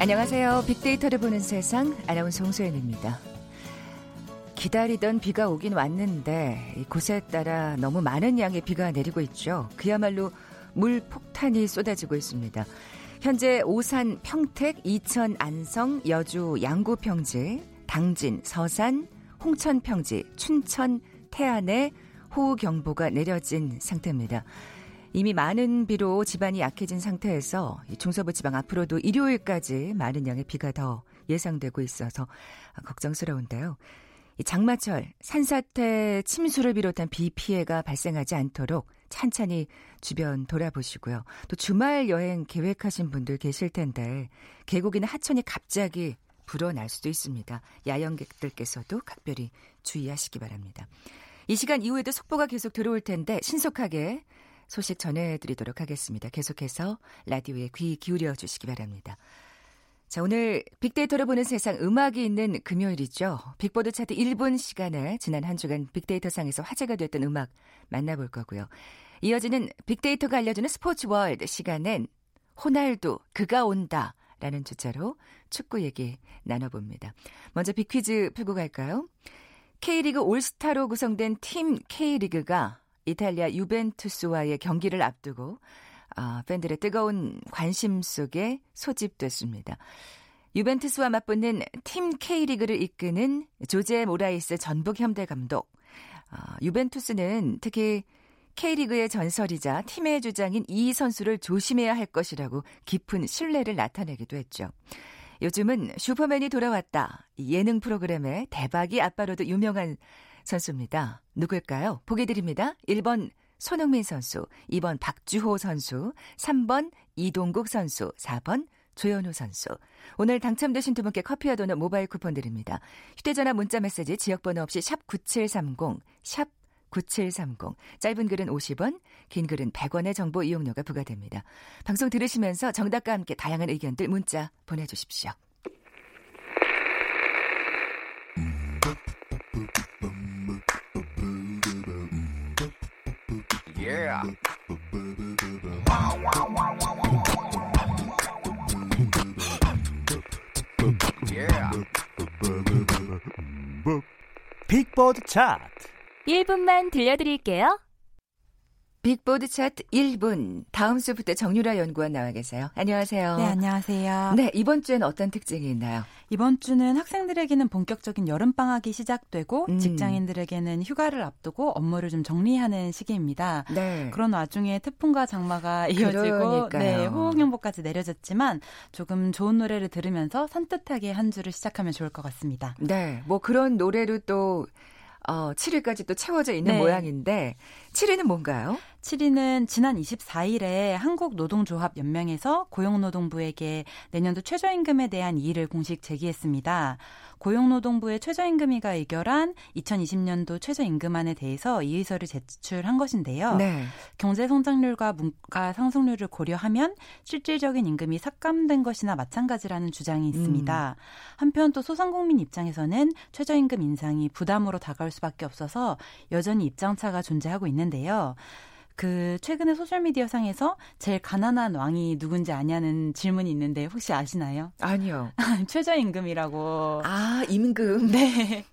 안녕하세요. 빅데이터를 보는 세상 아나운서 홍소연입니다. 기다리던 비가 오긴 왔는데 곳에 따라 너무 많은 양의 비가 내리고 있죠. 그야말로 물 폭탄이 쏟아지고 있습니다. 현재 오산, 평택, 이천, 안성, 여주, 양구 평지, 당진, 서산, 홍천 평지, 춘천, 태안에 호우 경보가 내려진 상태입니다. 이미 많은 비로 집안이 약해진 상태에서 중서부 지방 앞으로도 일요일까지 많은 양의 비가 더 예상되고 있어서 걱정스러운데요. 장마철, 산사태, 침수를 비롯한 비 피해가 발생하지 않도록 찬찬히 주변 돌아보시고요. 또 주말 여행 계획하신 분들 계실 텐데 계곡이나 하천이 갑자기 불어날 수도 있습니다. 야영객들께서도 각별히 주의하시기 바랍니다. 이 시간 이후에도 속보가 계속 들어올 텐데 신속하게 소식 전해드리도록 하겠습니다. 계속해서 라디오에 귀 기울여 주시기 바랍니다. 자, 오늘 빅데이터를 보는 세상 음악이 있는 금요일이죠. 빅보드 차트 1분 시간에 지난 한 주간 빅데이터 상에서 화제가 됐던 음악 만나볼 거고요. 이어지는 빅데이터가 알려주는 스포츠 월드 시간엔 호날두 그가 온다 라는 주제로 축구 얘기 나눠봅니다. 먼저 빅퀴즈 풀고 갈까요? K리그 올스타로 구성된 팀 K리그가 이탈리아 유벤투스와의 경기를 앞두고 아, 팬들의 뜨거운 관심 속에 소집됐습니다. 유벤투스와 맞붙는 팀 K리그를 이끄는 조제 모라이스 전북 현대 감독. 아, 유벤투스는 특히 K리그의 전설이자 팀의 주장인 이 선수를 조심해야 할 것이라고 깊은 신뢰를 나타내기도 했죠. 요즘은 슈퍼맨이 돌아왔다. 예능 프로그램의 대박이 아빠로도 유명한 선수입니다. 누굴까요? 보기 드립니다. 1번 손흥민 선수, 2번 박주호 선수, 3번 이동국 선수, 4번 조현우 선수. 오늘 당첨되신 두 분께 커피와 도넛 모바일 쿠폰 드립니다. 휴대전화 문자 메시지 지역번호 없이 샵 9730, 샵 9730. 짧은 글은 50원, 긴 글은 100원의 정보 이용료가 부과됩니다. 방송 들으시면서 정답과 함께 다양한 의견들 문자 보내주십시오. Yeah. 빅보드 차트 1분만 들려드릴게요. 빅보드 차트 1분. 다음 주부터 정유라 연구원 나와 계세요. 안녕하세요. 네, 안녕하세요. 네, 이번 주엔 어떤 특징이 있나요? 이번 주는 학생들에게는 본격적인 여름 방학이 시작되고 음. 직장인들에게는 휴가를 앞두고 업무를 좀 정리하는 시기입니다. 네. 그런 와중에 태풍과 장마가 이어지고 네, 호응경보까지 내려졌지만 조금 좋은 노래를 들으면서 산뜻하게 한 주를 시작하면 좋을 것 같습니다. 네, 뭐 그런 노래로 또 어, 7일까지 또 채워져 있는 네. 모양인데 7위는 뭔가요? 7위는 지난 24일에 한국노동조합연맹에서 고용노동부에게 내년도 최저임금에 대한 이의를 공식 제기했습니다. 고용노동부의 최저임금위가 의결한 2020년도 최저임금안에 대해서 이의서를 제출한 것인데요. 네. 경제 성장률과 문가 상승률을 고려하면 실질적인 임금이 삭감된 것이나 마찬가지라는 주장이 있습니다. 음. 한편 또 소상공인 입장에서는 최저임금 인상이 부담으로 다가올 수밖에 없어서 여전히 입장차가 존재하고 있는데요. 그 최근에 소셜 미디어 상에서 제일 가난한 왕이 누군지 아냐는 질문이 있는데 혹시 아시나요? 아니요. 최저임금이라고. 아 임금. 네.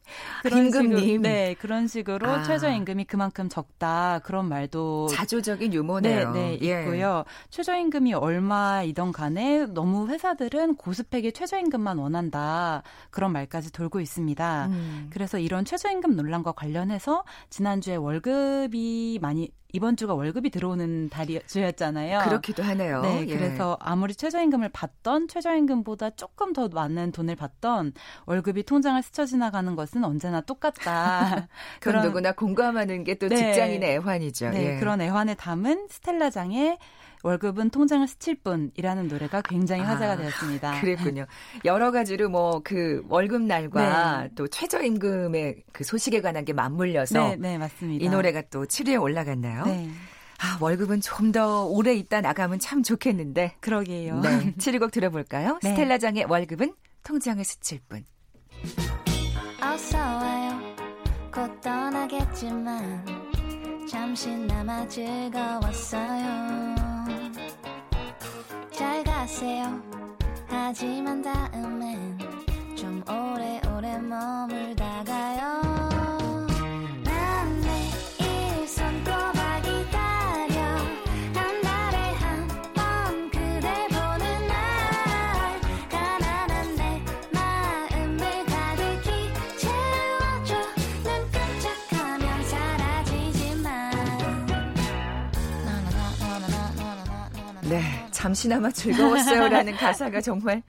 임금님. 네 그런 식으로 아. 최저임금이 그만큼 적다 그런 말도 자조적인 유머네요. 네, 네 예. 있고요. 최저임금이 얼마이던 간에 너무 회사들은 고스펙의 최저임금만 원한다 그런 말까지 돌고 있습니다. 음. 그래서 이런 최저임금 논란과 관련해서 지난주에 월급이 많이 이번 주가 월급이 들어오는 달이 주였잖아요. 그렇기도 하네요. 네, 예. 그래서 아무리 최저임금을 받던 최저임금보다 조금 더 많은 돈을 받던 월급이 통장을 스쳐 지나가는 것은 언제나 똑같다. 그런 누구나 공감하는 게또 네. 직장인의 애환이죠. 네, 예. 그런 애환에 담은 스텔라장의 월급은 통장을 스칠 뿐이라는 노래가 굉장히 아, 화제가 아, 되었습니다. 그랬군요. 여러 가지로 뭐 그 월급 날과 네. 또 최저임금의 그 소식에 관한 게 맞물려서 네, 네, 맞습니다. 이 노래가 또 7위에 올라갔나요? 네. 아, 월급은 좀 더 오래 있다 나가면 참 좋겠는데. 그러게요. 네. 7위 곡 들어볼까요? 네. 스텔라장의 월급은 통장을 스칠 뿐. 어서 와요. 곧 떠나겠지만 잠시나마 즐거웠어요. 잘 가세요. 하지만 다음엔 잠시나마 즐거웠어요라는 가사가 정말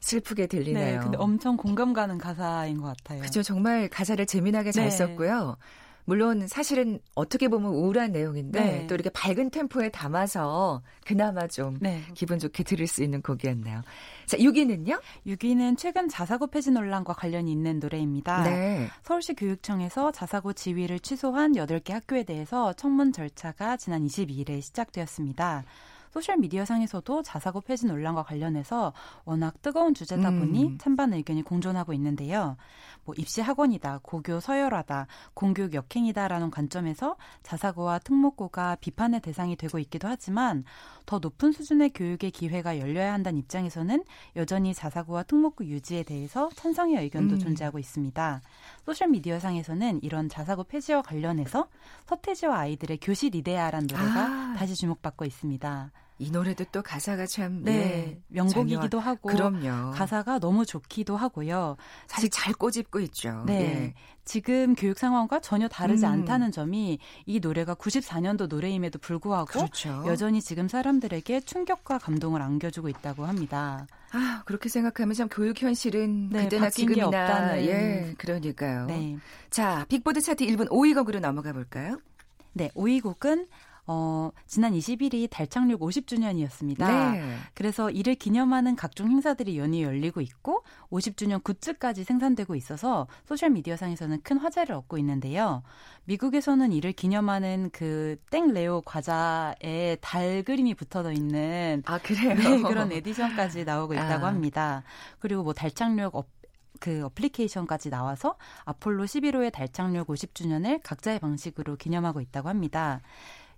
슬프게 들리네요. 네, 근데 엄청 공감 가는 가사인 것 같아요. 그죠. 정말 가사를 재미나게 잘 네. 썼고요. 물론 사실은 어떻게 보면 우울한 내용인데 네. 또 이렇게 밝은 템포에 담아서 그나마 좀 네. 기분 좋게 들을 수 있는 곡이었네요. 자, 6위는요? 6위는 최근 자사고 폐지 논란과 관련이 있는 노래입니다. 네. 서울시 교육청에서 자사고 지위를 취소한 8개 학교에 대해서 청문 절차가 지난 22일에 시작되었습니다. 소셜미디어 상에서도 자사고 폐지 논란과 관련해서 워낙 뜨거운 주제다 음. 보니 찬반 의견이 공존하고 있는데요. 뭐 입시 학원이다, 고교 서열화다, 공교육 역행이다라는 관점에서 자사고와 특목고가 비판의 대상이 되고 있기도 하지만 더 높은 수준의 교육의 기회가 열려야 한다는 입장에서는 여전히 자사고와 특목고 유지에 대해서 찬성의 의견도 음. 존재하고 있습니다. 소셜미디어 상에서는 이런 자사고 폐지와 관련해서 서태지와 아이들의 교실 이데아란 노래가 아. 다시 주목받고 있습니다. 이 노래도 또 가사가 참 네, 예, 명곡이기도 장려한- 하고 그럼요. 가사가 너무 좋기도 하고요. 사실 잘 꼬집고 있죠. 네. 예. 지금 교육 상황과 전혀 다르지 음. 않다는 점이 이 노래가 94년도 노래임에도 불구하고 그렇죠. 여전히 지금 사람들에게 충격과 감동을 안겨주고 있다고 합니다. 아, 그렇게 생각하면 참 교육 현실은 네, 그때나 지금이나 없다는. 예, 그러니까요. 네. 자, 빅보드 차트 1분 5위 곡으로 넘어가 볼까요? 네, 5위 곡은 어, 지난 20일이 달 착륙 50주년이었습니다. 네. 그래서 이를 기념하는 각종 행사들이 연이어 열리고 있고 50주년 굿즈까지 생산되고 있어서 소셜 미디어상에서는 큰 화제를 얻고 있는데요. 미국에서는 이를 기념하는 그 땡 레오 과자에 달 그림이 붙어져 있는 아, 그래요? 네, 그런 에디션까지 나오고 있다고 아. 합니다. 그리고 뭐 달 착륙 업, 그 어플리케이션까지 나와서 아폴로 11호의 달 착륙 50주년을 각자의 방식으로 기념하고 있다고 합니다.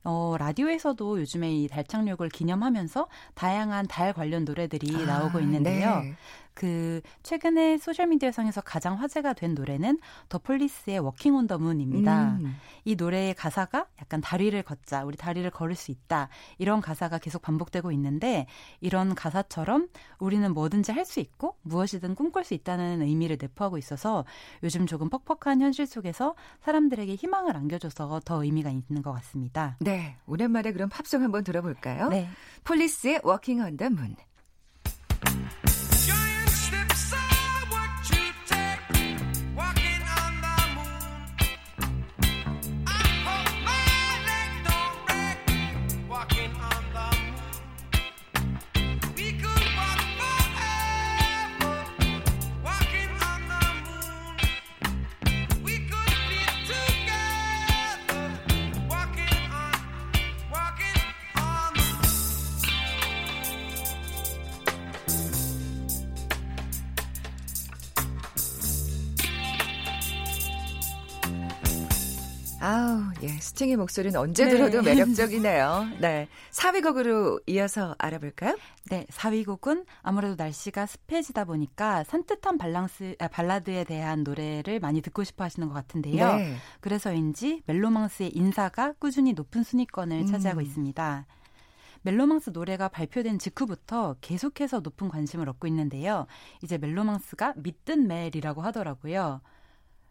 어, 라디오에서도 요즘에 이 달 착륙을 기념하면서 다양한 달 관련 노래들이 아, 나오고 있는데요. 네. 그 최근에 소셜 미디어상에서 가장 화제가 된 노래는 The Police의 Walking on the Moon입니다. 음. 이 노래의 가사가 약간 달 위를 걷자, 우리 달 위를 걸을 수 있다. 이런 가사가 계속 반복되고 있는데 이런 가사처럼 우리는 뭐든지 할 수 있고 무엇이든 꿈꿀 수 있다는 의미를 내포하고 있어서 요즘 조금 퍽퍽한 현실 속에서 사람들에게 희망을 안겨줘서 더 의미가 있는 것 같습니다. 네, 오랜만에 그럼 팝송 한번 들어볼까요? 네. 폴리스의 on the Moon. Giant 예, 스팅의 목소리는 언제 네. 들어도 매력적이네요. 네. 4위 곡으로 이어서 알아볼까요? 네, 4위 곡은 아무래도 날씨가 습해지다 보니까 산뜻한 발랑스, 아, 발라드에 대한 노래를 많이 듣고 싶어 하시는 것 같은데요. 네. 그래서인지 멜로망스의 인사가 꾸준히 높은 순위권을 차지하고 음. 있습니다. 멜로망스 노래가 발표된 직후부터 계속해서 높은 관심을 얻고 있는데요. 이제 멜로망스가 믿든 멜이라고 하더라고요.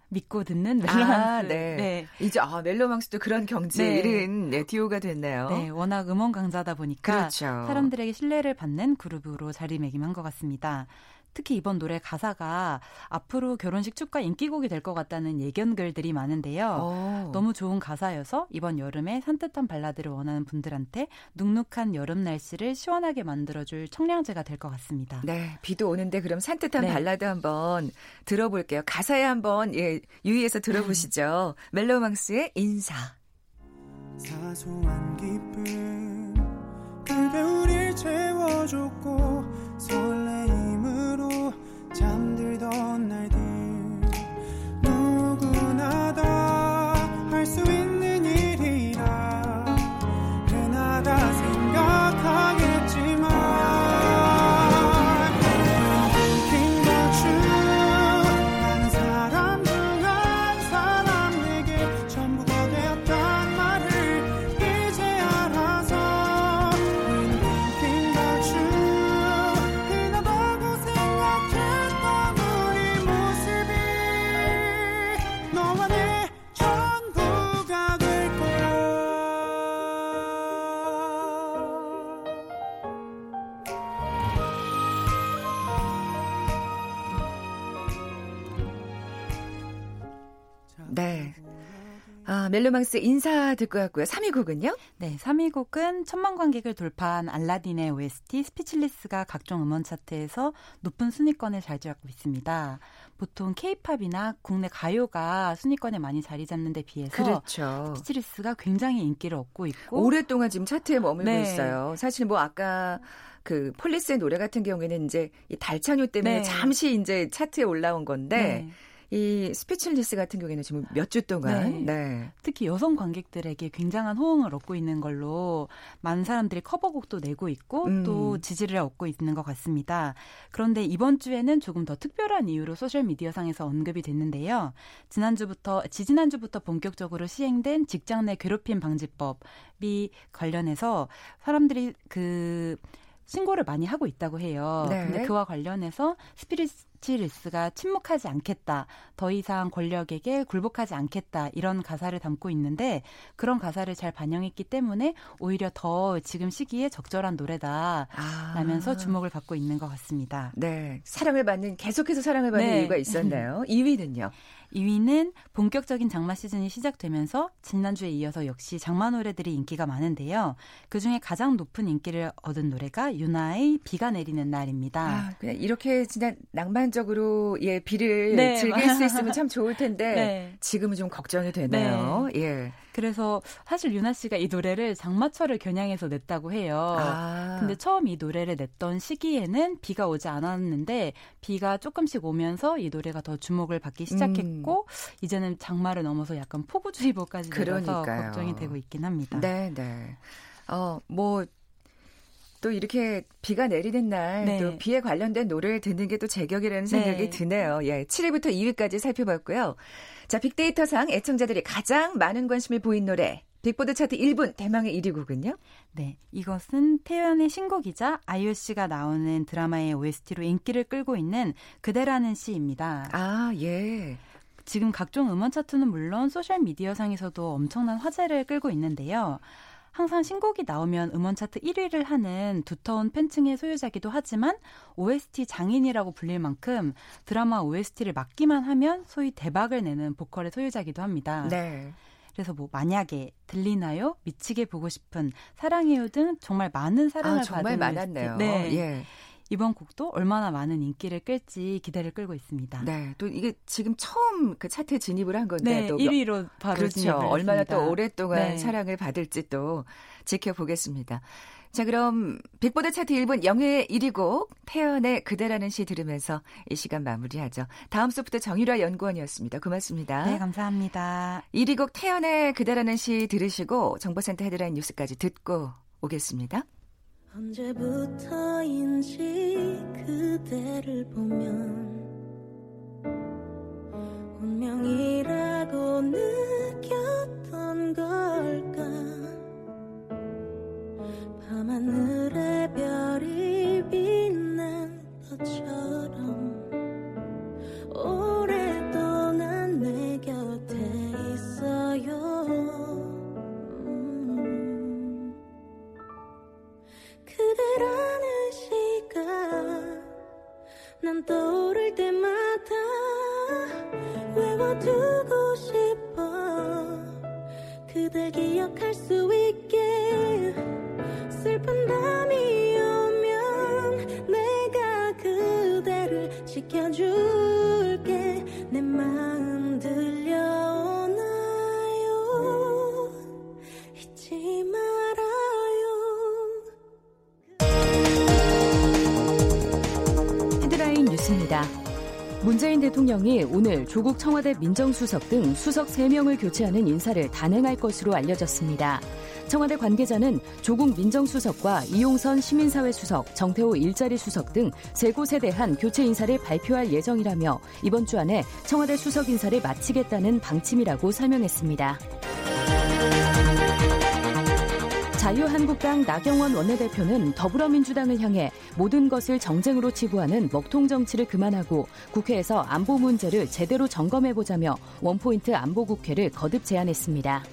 믿고 듣는 멜로망스. 아, 네. 이제 아, 멜로망스도 그런 경지에 네. 이른 네, 듀오가 됐네요. 네, 워낙 음원 강자다 보니까 그렇죠. 사람들에게 신뢰를 받는 그룹으로 자리매김한 것 같습니다. 특히 이번 노래 가사가 앞으로 결혼식 축가 인기곡이 될 것 같다는 예견글들이 많은데요. 어. 너무 좋은 가사여서 이번 여름에 산뜻한 발라드를 원하는 분들한테 눅눅한 여름 날씨를 시원하게 만들어줄 청량제가 될 것 같습니다. 네, 비도 오는데 그럼 산뜻한 네. 발라드 한번 들어볼게요. 가사에 한번 예, 유의해서 들어보시죠. 멜로망스의 인사. 사소한 기쁨 그게 우릴 채워줬고 설레 임 아, 멜로망스 인사 듣고 왔고요. 3위 곡은요? 네, 3위 곡은 천만 관객을 돌파한 알라딘의 OST Speechless가 각종 음원 차트에서 높은 순위권을 자리잡고 있습니다. 보통 케이팝이나 국내 가요가 순위권에 많이 자리 잡는 데 비해서 그렇죠. Speechless가 굉장히 인기를 얻고 있고 오랫동안 지금 차트에 머물고 네. 있어요. 사실 뭐 아까 그 Police의 노래 같은 경우에는 이제 이 달 착륙 때문에 네. 잠시 이제 차트에 올라온 건데 네. 이 Speechless 같은 경우에는 지금 몇 주 동안 네. 네. 특히 여성 관객들에게 굉장한 호응을 얻고 있는 걸로 많은 사람들이 커버곡도 내고 있고 음. 또 지지를 얻고 있는 것 같습니다. 그런데 이번 주에는 조금 더 특별한 이유로 소셜 미디어 상에서 언급이 됐는데요. 지난주부터 지지난주부터 본격적으로 시행된 직장 내 괴롭힘 방지법이 관련해서 사람들이 그 신고를 많이 하고 있다고 해요. 네. 근데 그와 관련해서 스피리 Speechless가 침묵하지 않겠다. 더 이상 권력에게 굴복하지 않겠다. 이런 가사를 담고 있는데 그런 가사를 잘 반영했기 때문에 오히려 더 지금 시기에 적절한 노래다. 아. 라면서 주목을 받고 있는 것 같습니다. 네. 사랑을 받는 계속해서 사랑을 받는 네. 이유가 있었나요? 2위는요. 2위는 본격적인 장마 시즌이 시작되면서 지난주에 이어서 역시 장마 노래들이 인기가 많은데요. 그 중에 가장 높은 인기를 얻은 노래가 윤하의 비가 내리는 날입니다. 아, 그냥 이렇게 진짜 낭만 적으로 예 비를 네. 즐길 수 있으면 참 좋을 텐데 네. 지금은 좀 걱정이 되네요. 예. 그래서 사실 유나 씨가 이 노래를 장마철을 겨냥해서 냈다고 해요. 아. 근데 처음 이 노래를 냈던 시기에는 비가 오지 않았는데 비가 조금씩 오면서 이 노래가 더 주목을 받기 시작했고 이제는 장마를 넘어서 약간 폭우주의보까지 내려서 음. 그러니까요. 걱정이 되고 있긴 합니다. 네, 네. 어, 뭐, 또 이렇게 비가 내리는 날, 네. 또 비에 관련된 노래를 듣는 게 또 제격이라는 생각이 네. 드네요. 예, 7위부터 2위까지 살펴봤고요. 자, 빅데이터상 애청자들이 가장 많은 관심을 보인 노래, 빅보드 차트 1분 대망의 1위 곡은요? 네, 이것은 태연의 신곡이자 아이유 씨가 나오는 드라마의 OST로 인기를 끌고 있는 그대라는 시입니다. 아, 예. 지금 각종 음원 차트는 물론 소셜 미디어 상에서도 엄청난 화제를 끌고 있는데요. 항상 신곡이 나오면 음원 차트 1위를 하는 두터운 팬층의 소유자기도 하지만 OST 장인이라고 불릴 만큼 드라마 OST를 맡기만 하면 소위 대박을 내는 보컬의 소유자기도 합니다. 네. 그래서 뭐 만약에 들리나요? 미치게 보고 싶은 사랑해요 등 정말 많은 사랑을 아, 정말 받은 많았네요. 네. 예. 이번 곡도 얼마나 많은 인기를 끌지 기대를 끌고 있습니다. 네. 또 이게 지금 처음 그 차트에 진입을 한 건데 네, 또 1위로 바로 그렇죠. 진입을 얼마나 했습니다. 또 오랫동안 네. 사랑을 받을지 또 지켜보겠습니다. 자, 그럼 빅보드 차트 1분 영예의 1위 곡 태연의 그대라는 시 들으면서 이 시간 마무리하죠. 다음 수부터 정유라 연구원이었습니다. 고맙습니다. 네, 감사합니다. 1위 곡 태연의 그대라는 시 들으시고 정보센터 헤드라인 뉴스까지 듣고 오겠습니다. 언제부터인지 그대를 보면 운명이라고 느꼈던 걸까? 밤하늘의 별이 빛난 것처럼 대통령이 오늘 조국 청와대 민정수석 등 수석 3명을 교체하는 인사를 단행할 것으로 알려졌습니다. 청와대 관계자는 조국 민정수석과 이용선 시민사회 수석, 정태호 일자리 수석 등 세 곳에 대한 교체 인사를 발표할 예정이라며 이번 주 안에 청와대 수석 인사를 마치겠다는 방침이라고 설명했습니다. 자유한국당 나경원 원내대표는 더불어민주당을 향해 모든 것을 정쟁으로 치부하는 먹통 정치를 그만하고 국회에서 안보 문제를 제대로 점검해보자며 원포인트 안보 국회를 거듭 제안했습니다.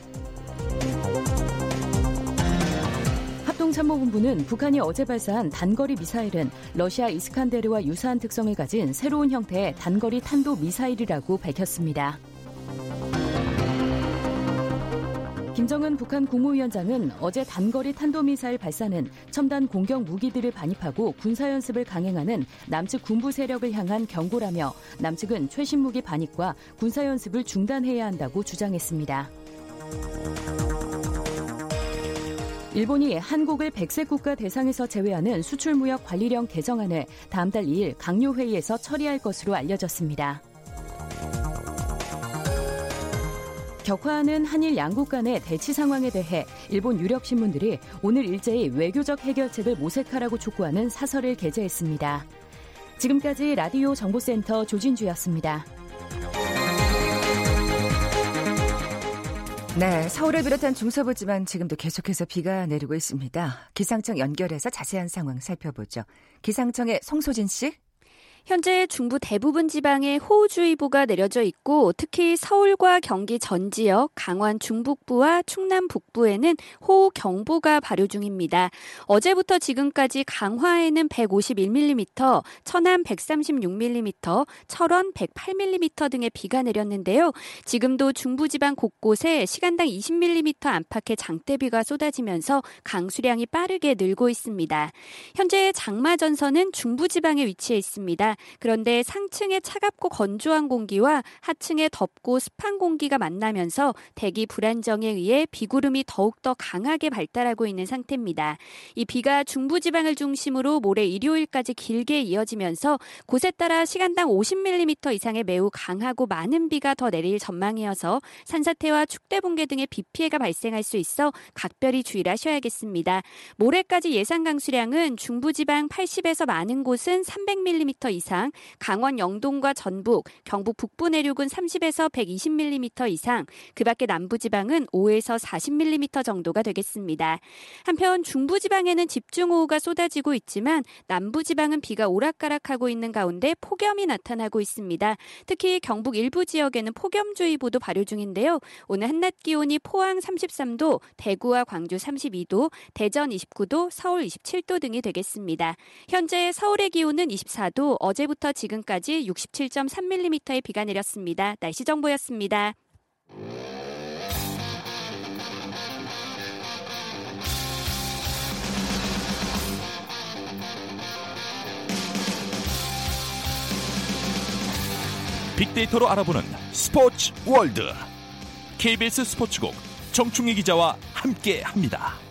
합동참모본부는 북한이 어제 발사한 단거리 미사일은 러시아 이스칸데르와 유사한 특성을 가진 새로운 형태의 단거리 탄도 미사일이라고 밝혔습니다. 김정은 북한 국무위원장은 어제 단거리 탄도미사일 발사는 첨단 공격 무기들을 반입하고 군사연습을 강행하는 남측 군부 세력을 향한 경고라며 남측은 최신 무기 반입과 군사연습을 중단해야 한다고 주장했습니다. 일본이 한국을 백색 국가 대상에서 제외하는 수출무역 관리령 개정안을 다음 달 2일 강요회의에서 처리할 것으로 알려졌습니다. 격화하는 한일 양국 간의 대치 상황에 대해 일본 유력 신문들이 오늘 일제히 외교적 해결책을 모색하라고 촉구하는 사설을 게재했습니다. 지금까지 라디오 정보센터 조진주였습니다. 네, 서울을 비롯한 중서부지만 지금도 계속해서 비가 내리고 있습니다. 기상청 연결해서 자세한 상황 살펴보죠. 기상청의 송소진 씨. 현재 중부 대부분 지방에 호우주의보가 내려져 있고 특히 서울과 경기 전 지역, 강원 중북부와 충남 북부에는 호우 경보가 발효 중입니다. 어제부터 지금까지 강화에는 151mm, 천안 136mm, 철원 108mm 등의 비가 내렸는데요. 지금도 중부지방 곳곳에 시간당 20mm 안팎의 장대비가 쏟아지면서 강수량이 빠르게 늘고 있습니다. 현재 장마 전선은 중부지방에 위치해 있습니다. 그런데 상층의 차갑고 건조한 공기와 하층의 덥고 습한 공기가 만나면서 대기 불안정에 의해 비구름이 더욱더 강하게 발달하고 있는 상태입니다. 이 비가 중부지방을 중심으로 모레 일요일까지 길게 이어지면서 곳에 따라 시간당 50mm 이상의 매우 강하고 많은 비가 더 내릴 전망이어서 산사태와 축대 붕괴 등의 비 피해가 발생할 수 있어 각별히 주의를 하셔야겠습니다. 모레까지 예상 강수량은 중부지방 80에서 많은 곳은 300mm 이상 이상, 강원 영동과 전북, 경북 북부 내륙은 30에서 120mm 이상, 그 밖에 남부지방은 5에서 40mm 정도가 되겠습니다. 한편 중부지방에는 집중호우가 쏟아지고 있지만 남부지방은 비가 오락가락하고 있는 가운데 폭염이 나타나고 있습니다. 특히 경북 일부 지역에는 폭염주의보도 발효 중인데요. 오늘 한낮 기온이 포항 33도, 대구와 광주 32도, 대전 29도, 서울 27도 등이 되겠습니다. 현재 서울의 기온은 24도, 어제부터 지금까지 67.3mm의 비가 내렸습니다. 날씨 정보였습니다. 빅데이터로 알아보는 스포츠 월드 KBS 스포츠국 정충희 기자와 함께 합니다.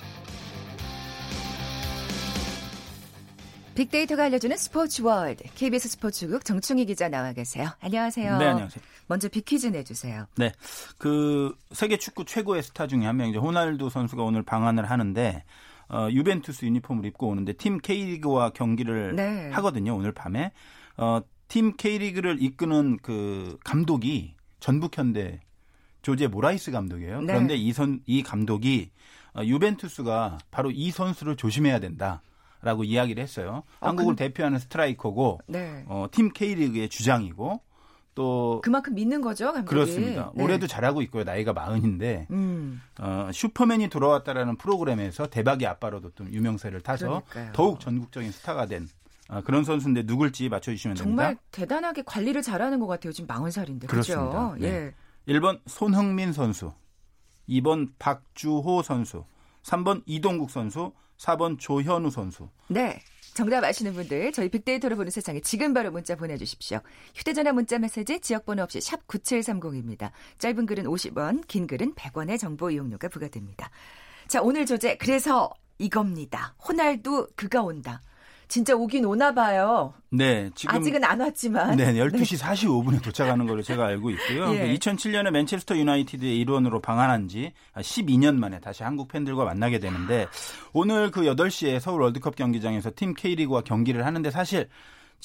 빅데이터가 알려주는 스포츠 월드 KBS 스포츠국 정충희 기자 나와 계세요. 안녕하세요. 네, 안녕하세요. 먼저 빅퀴즈 내주세요. 네, 그 세계 축구 최고의 스타 중에 한 명이죠. 호날두 선수가 오늘 방한을 하는데 어, 유벤투스 유니폼을 입고 오는데 팀 K리그와 경기를 네. 하거든요. 오늘 밤에 어, 팀 K리그를 이끄는 그 감독이 전북현대 조제 모라이스 감독이에요. 네. 그런데 이선이 감독이 어, 유벤투스가 바로 이 선수를 조심해야 된다 라고 이야기를 했어요. 아, 한국을 그- 대표하는 스트라이커고 네. 어, 팀 K리그의 주장이고 또 그만큼 믿는 거죠, 감독이. 그렇습니다. 네. 올해도 잘하고 있고요. 나이가 마흔인데 음, 어, 슈퍼맨이 돌아왔다라는 프로그램에서 대박이 아빠로도 좀 유명세를 타서 그러니까요. 더욱 전국적인 스타가 된 어, 그런 선수인데 누굴지 맞춰주시면 정말 됩니다. 대단하게 관리를 잘하는 것 같아요. 지금 40살인데. 그렇습니다. 그죠? 네. 예. 1번 손흥민 선수, 2번 박주호 선수, 3번 이동국 선수, 4번 조현우 선수. 네. 정답 아시는 분들 저희 빅데이터로 보는 세상에 지금 바로 문자 보내주십시오. 휴대전화 문자 메시지 지역번호 없이 샵 9730입니다. 짧은 글은 50원, 긴 글은 100원의 정보 이용료가 부과됩니다. 자 오늘 주제 그래서 이겁니다. 호날두 그가 온다. 진짜 오긴 오나 봐요. 네, 지금 아직은 안 왔지만. 네, 12시 45분에 도착하는 걸로 제가 알고 있고요. 예. 2007년에 맨체스터 유나이티드의 일원으로 방한한 지 12년 만에 다시 한국 팬들과 만나게 되는데 오늘 그 8시에 서울 월드컵 경기장에서 팀 K리그와 경기를 하는데 사실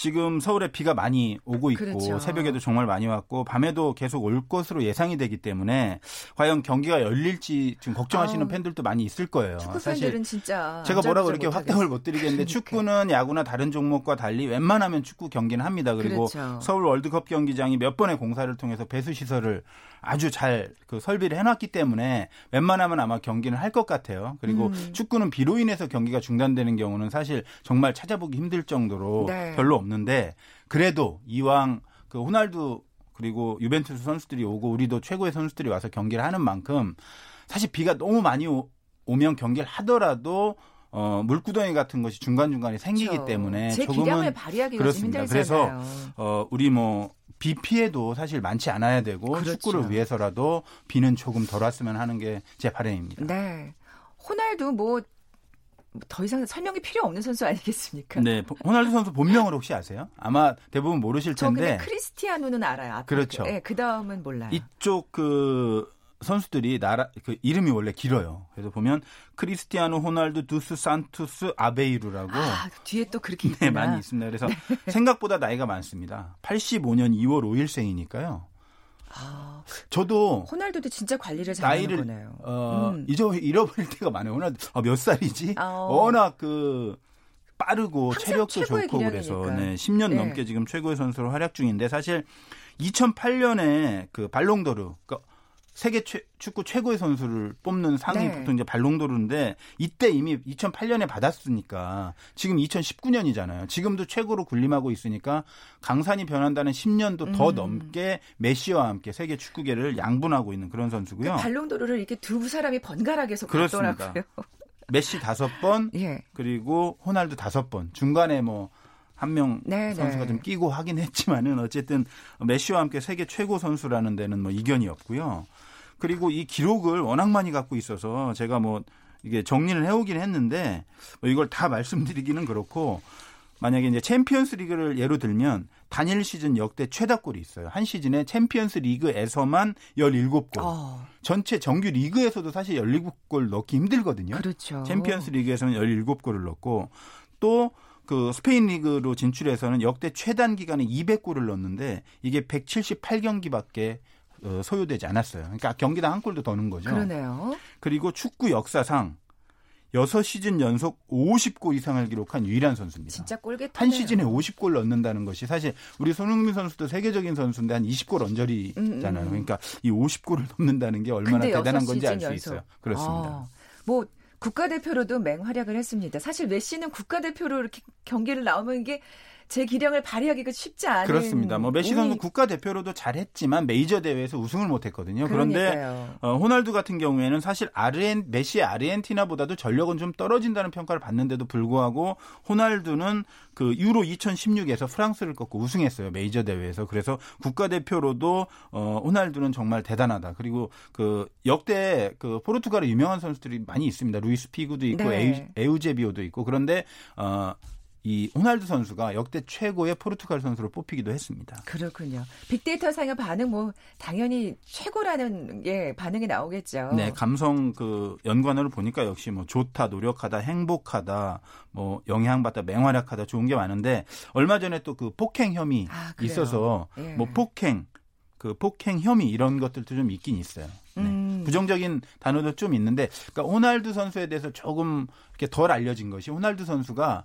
지금 서울에 비가 많이 오고 있고 그렇죠. 새벽에도 정말 많이 왔고 밤에도 계속 올 것으로 예상이 되기 때문에 과연 경기가 열릴지 지금 걱정하시는 아우, 팬들도 많이 있을 거예요. 축구 팬들은 진짜 제가 뭐라고 이렇게. 확답을 못 드리겠는데 축구는 야구나 다른 종목과 달리 웬만하면 축구 경기는 합니다. 그리고 그렇죠. 서울 월드컵 경기장이 몇 번의 공사를 통해서 배수 시설을 아주 잘 그 설비를 해놨기 때문에 웬만하면 아마 경기는 할 것 같아요. 그리고 음. 축구는 비로 인해서 경기가 중단되는 경우는 사실 정말 찾아보기 힘들 정도로 네. 별로 없는데 그래도 이왕 그 호날두 그리고 유벤투스 선수들이 오고 우리도 최고의 선수들이 와서 경기를 하는 만큼 사실 비가 너무 많이 오, 면 경기를 하더라도 어, 물구덩이 같은 것이 중간중간에 생기기 그렇죠. 때문에 제 조금은 기량을 발휘하기가 좀 그렇습니다. 그래서 힘들잖아요. 어, 우리 뭐 비 피해도 사실 많지 않아야 되고 그렇죠. 축구를 위해서라도 비는 조금 덜 왔으면 하는 게 제 바람입니다. 네. 호날두 뭐더 이상 설명이 필요 없는 선수 아니겠습니까? 네, 호날두 선수 본명을 혹시 아세요? 아마 대부분 모르실 저 근데 텐데 크리스티아누는 알아요. 앞에 그렇죠. 그, 네, 그 다음은 몰라요. 이쪽 그 선수들이 나라 그 이름이 원래 길어요. 그래서 보면 크리스티아노 호날두 두스 산투스 아베이루라고 아, 뒤에 또 그렇게 있구나. 네, 많이 있습니다. 그래서 생각보다 나이가 많습니다. 85년 2월 5일생이니까요. 아, 저도 호날두도 진짜 관리를 잘하는 거네요. 어, 음. 잊어 잃어버릴 때가 많아요. 호날두 아, 몇 살이지? 아, 어. 워낙 그 빠르고 체력도 좋고 그래서 기량이니까. 네, 10년 네. 넘게 지금 최고의 선수로 활약 중인데 사실 2008년에 그 발롱도르 그러니까 세계 최- 축구 최고의 선수를 뽑는 상이 네. 보통 이제 발롱도르인데 이때 이미 2008년에 받았으니까 지금 2019년이잖아요. 지금도 최고로 군림하고 있으니까 강산이 변한다는 10년도 더 음. 넘게 메시와 함께 세계 축구계를 양분하고 있는 그런 선수고요. 그 발롱도르를 이렇게 두 사람이 번갈아게 해서 그렇습니다. 받더라고요. 메시 다섯 번 예. 그리고 호날두 다섯 번 중간에 뭐 한명 네, 선수가 네. 좀 끼고 하긴 했지만은 어쨌든 메시와 함께 세계 최고 선수라는 데는 뭐 이견이 없고요. 그리고 이 기록을 워낙 많이 갖고 있어서 제가 뭐 이게 정리를 해오긴 했는데 뭐 이걸 다 말씀드리기는 그렇고 만약에 이제 챔피언스 리그를 예로 들면 단일 시즌 역대 최다골이 있어요. 한 시즌에 챔피언스 리그에서만 17골. 어, 전체 정규 리그에서도 사실 17골 넣기 힘들거든요. 그렇죠. 챔피언스 리그에서는 17골을 넣고 또 그 스페인 리그로 진출해서는 역대 최단 기간에 200골을 넣었는데 이게 178경기밖에 어, 소요되지 않았어요. 그러니까 경기당 한 골도 더 넣은 거죠. 그러네요. 그리고 축구 역사상 6시즌 연속 50골 이상을 기록한 유일한 선수입니다. 진짜 꼴개 한 시즌에 50골 넣는다는 것이 사실 우리 손흥민 선수도 세계적인 선수인데 한 20골 언저리잖아요. 음, 음. 그러니까 이 50골을 넣는다는 게 얼마나 대단한 건지 알 수 있어요. 그렇습니다. 아, 뭐 국가대표로도 맹활약을 했습니다. 사실 메시는 국가대표로 이렇게 경기를 나오면 이게 제 기량을 발휘하기가 쉽지 않은 그렇습니다. 뭐 메시 선수 운이- 국가 대표로도 잘했지만 메이저 대회에서 우승을 못했거든요. 그런데. 어, 호날두 같은 경우에는 사실 아르헨 메시의 아르헨티나보다도 전력은 좀 떨어진다는 평가를 받는데도 불구하고 호날두는 그 유로 2016에서 프랑스를 꺾고 우승했어요 메이저 대회에서 그래서 국가 대표로도 어, 호날두는 정말 대단하다. 그리고 그 역대 그 포르투갈의 유명한 선수들이 많이 있습니다. 루이스 피구도 있고 네. 에우, 에우제비오도 있고 그런데 어, 이 호날두 선수가 역대 최고의 포르투갈 선수로 뽑히기도 했습니다. 그렇군요. 빅데이터 상의 반응 뭐 당연히 최고라는 예 반응이 나오겠죠. 네, 감성 그 연관어를 보니까 역시 뭐 좋다, 노력하다, 행복하다, 뭐 영향받다, 맹활약하다 좋은 게 많은데 얼마 전에 또 그 폭행 혐의 아? 있어서 예. 뭐 폭행 그 폭행 혐의 이런 것들도 좀 있긴 있어요. 네. 음. 부정적인 단어도 좀 있는데 그러니까 호날두 선수에 대해서 조금 이렇게 덜 알려진 것이 호날두 선수가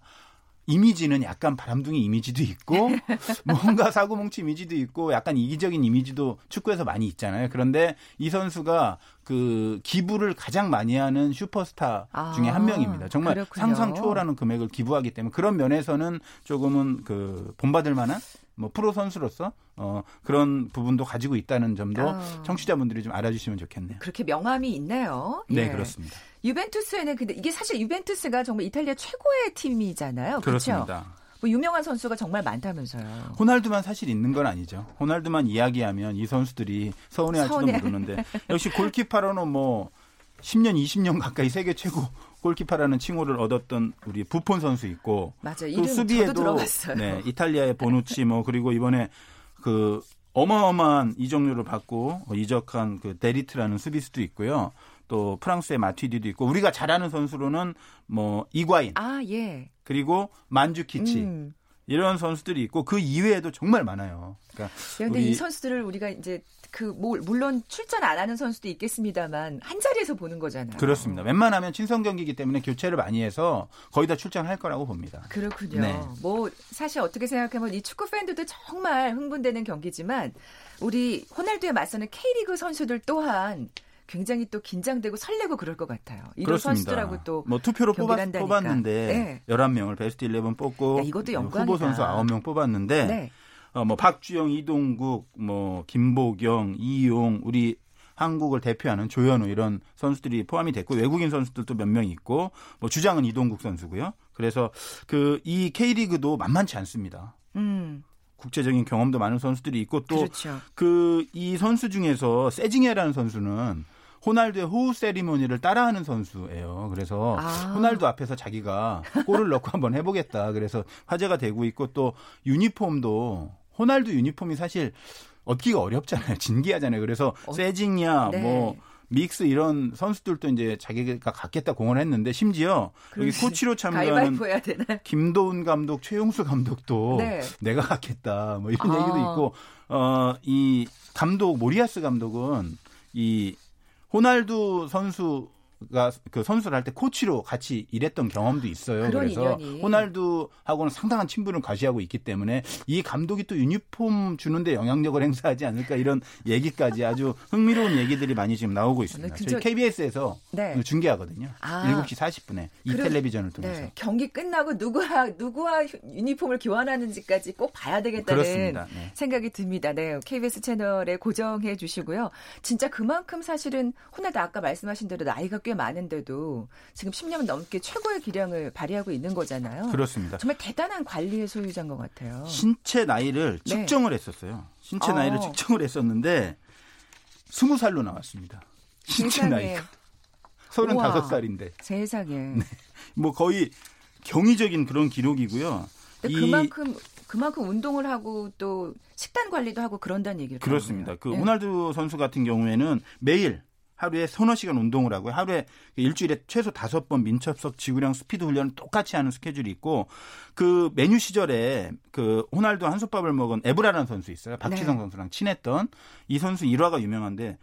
이미지는 약간 바람둥이 이미지도 있고 뭔가 사고뭉치 이미지도 있고 약간 이기적인 이미지도 축구에서 많이 있잖아요. 그런데 이 선수가 그 기부를 가장 많이 하는 슈퍼스타 아, 중에 한 명입니다. 정말 그렇군요. 상상 초월하는 금액을 기부하기 때문에 그런 면에서는 조금은 그 본받을 만한 뭐 프로 선수로서 어 그런 부분도 가지고 있다는 점도 아. 청취자분들이 좀 알아주시면 좋겠네요. 그렇게 명함이 있네요. 네, 예. 그렇습니다. 유벤투스에는 근데 이게 사실 유벤투스가 정말 이탈리아 최고의 팀이잖아요. 그렇죠? 그렇습니다. 뭐 유명한 선수가 정말 많다면서요. 호날두만 사실 있는 건 아니죠. 호날두만 이야기하면 이 선수들이 서운해할지도 서운해. 모르는데 역시 골키퍼로는 뭐 10년, 20년 가까이 세계 최고 골키퍼라는 칭호를 얻었던 우리 부폰 선수 있고 맞아요. 또 수비에도. 네, 이탈리아의 보누치 뭐 그리고 이번에 그 어마어마한 이적료를 받고 이적한 그 데리트라는 수비수도 있고요. 또 프랑스의 마티디도 있고 우리가 잘 아는 선수로는 뭐 이과인 아, 예. 그리고 만주키치 음. 이런 선수들이 있고 그 이외에도 정말 많아요. 그러니까 그런데 우리 이 선수들을 우리가 이제 그 뭐 물론 출전 안 하는 선수도 있겠습니다만 한 자리에서 보는 거잖아요. 그렇습니다. 웬만하면 친선 경기이기 때문에 교체를 많이 해서 거의 다 출전할 거라고 봅니다. 그렇군요. 네. 뭐 사실 어떻게 생각하면 이 축구 팬들도 정말 흥분되는 경기지만 우리 호날두에 맞서는 K리그 선수들 또한 굉장히 또 긴장되고 설레고 그럴 것 같아요. 이런 그렇습니다. 선수들하고 또 뭐 투표로 뽑았. 뽑았는데 네. 11명을 베스트 11 뽑고 야, 이것도 영광이다. 후보 선수 9명 뽑았는데 네. 어, 뭐 박주영, 이동국, 뭐 김보경, 이용, 우리 한국을 대표하는 조현우 이런 선수들이 포함이 됐고 외국인 선수들도 몇 명 있고 뭐 주장은 이동국 선수고요. 그래서 그 이 K리그도 만만치 않습니다. 음, 국제적인 경험도 많은 선수들이 있고 또 그렇죠. 그이 선수 중에서 세징야라는 선수는 호날두의 호우 세리머니를 따라하는 선수예요. 그래서 아. 호날두 앞에서 자기가 골을 넣고 한번 해보겠다. 그래서 화제가 되고 있고 또 유니폼도 호날두 유니폼이 사실 얻기가 어렵잖아요. 진기하잖아요. 그래서 어, 세징야 네. 뭐 믹스 이런 선수들도 이제 자기가 갖겠다 공을 했는데 심지어 여기 코치로 되나요? 김도훈 감독, 최용수 감독도 네. 내가 갖겠다 뭐 이런 아. 얘기도 있고 어이 감독 모리아스 감독은 이 호날두 선수가 그 선수를 할 때 코치로 같이 일했던 경험도 있어요. 그래서 인연이. 호날두하고는 상당한 친분을 과시하고 있기 때문에 이 감독이 또 유니폼 주는데 영향력을 행사하지 않을까 이런 얘기까지 아주 흥미로운 얘기들이 많이 지금 나오고 있습니다. 저희 KBS에서 네. 중계하거든요. 아. 7시 40분에 이 텔레비전을 통해서. 네, 경기 끝나고 누구와 누구와 유니폼을 교환하는지까지 꼭 봐야 되겠다는. 네. 생각이 듭니다. 네, KBS 채널에 고정해 주시고요. 진짜 그만큼 사실은 호날두 아까 말씀하신 대로 나이가 꽤 많은데도 지금 10년 넘게 최고의 기량을 발휘하고 있는 거잖아요. 그렇습니다. 정말 대단한 관리의 소유자인 것 같아요. 신체 나이를 네. 측정을 했었어요. 신체 어. 나이를 측정을 했었는데 스무 살로 나왔습니다. 신체 세상에. 나이가 서른 우와. 다섯 살인데 세상에. 뭐 거의 경이적인 그런 기록이고요. 그만큼 그만큼 운동을 하고 또 식단 관리도 하고 그런다는 얘기를 그렇습니다. 그. 네. 호날두 선수 같은 경우에는 매일 하루에 서너 시간 운동을 하고요. 하루에 일주일에 최소 다섯 번 민첩석 지구량 스피드 훈련을 똑같이 하는 스케줄이 있고 그 메뉴 시절에 그 호날두 한솥밥을 먹은 에브라라는 선수 있어요. 박지성 네. 선수랑 친했던 이 선수 일화가 유명한데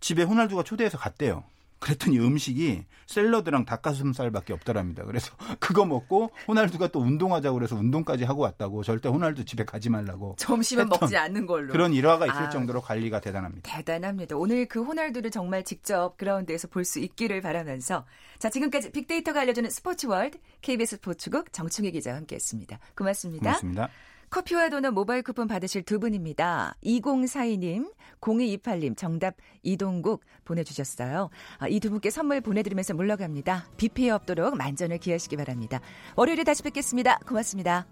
집에 호날두가 초대해서 갔대요. 그랬더니 음식이 샐러드랑 닭가슴살밖에 없더랍니다. 그래서 그거 먹고 호날두가 또 운동하자고 그래서 운동까지 하고 왔다고 절대 호날두 집에 가지 말라고 점심은 먹지 않는 걸로. 그런 일화가 있을 아. 정도로 관리가 대단합니다. 대단합니다. 오늘 그 호날두를 정말 직접 그라운드에서 볼 수 있기를 바라면서 자 지금까지 빅데이터가 알려주는 스포츠월드 KBS 스포츠국 정충희 기자와 함께했습니다. 고맙습니다. 고맙습니다. 커피와 도넛 모바일 쿠폰 받으실 두 분입니다. 2042님, 0228님 정답 이동국 보내주셨어요. 아, 이두 분께 선물 보내드리면서 물러갑니다. 비 피해 없도록 만전을 기하시기 바랍니다. 월요일에 다시 뵙겠습니다. 고맙습니다.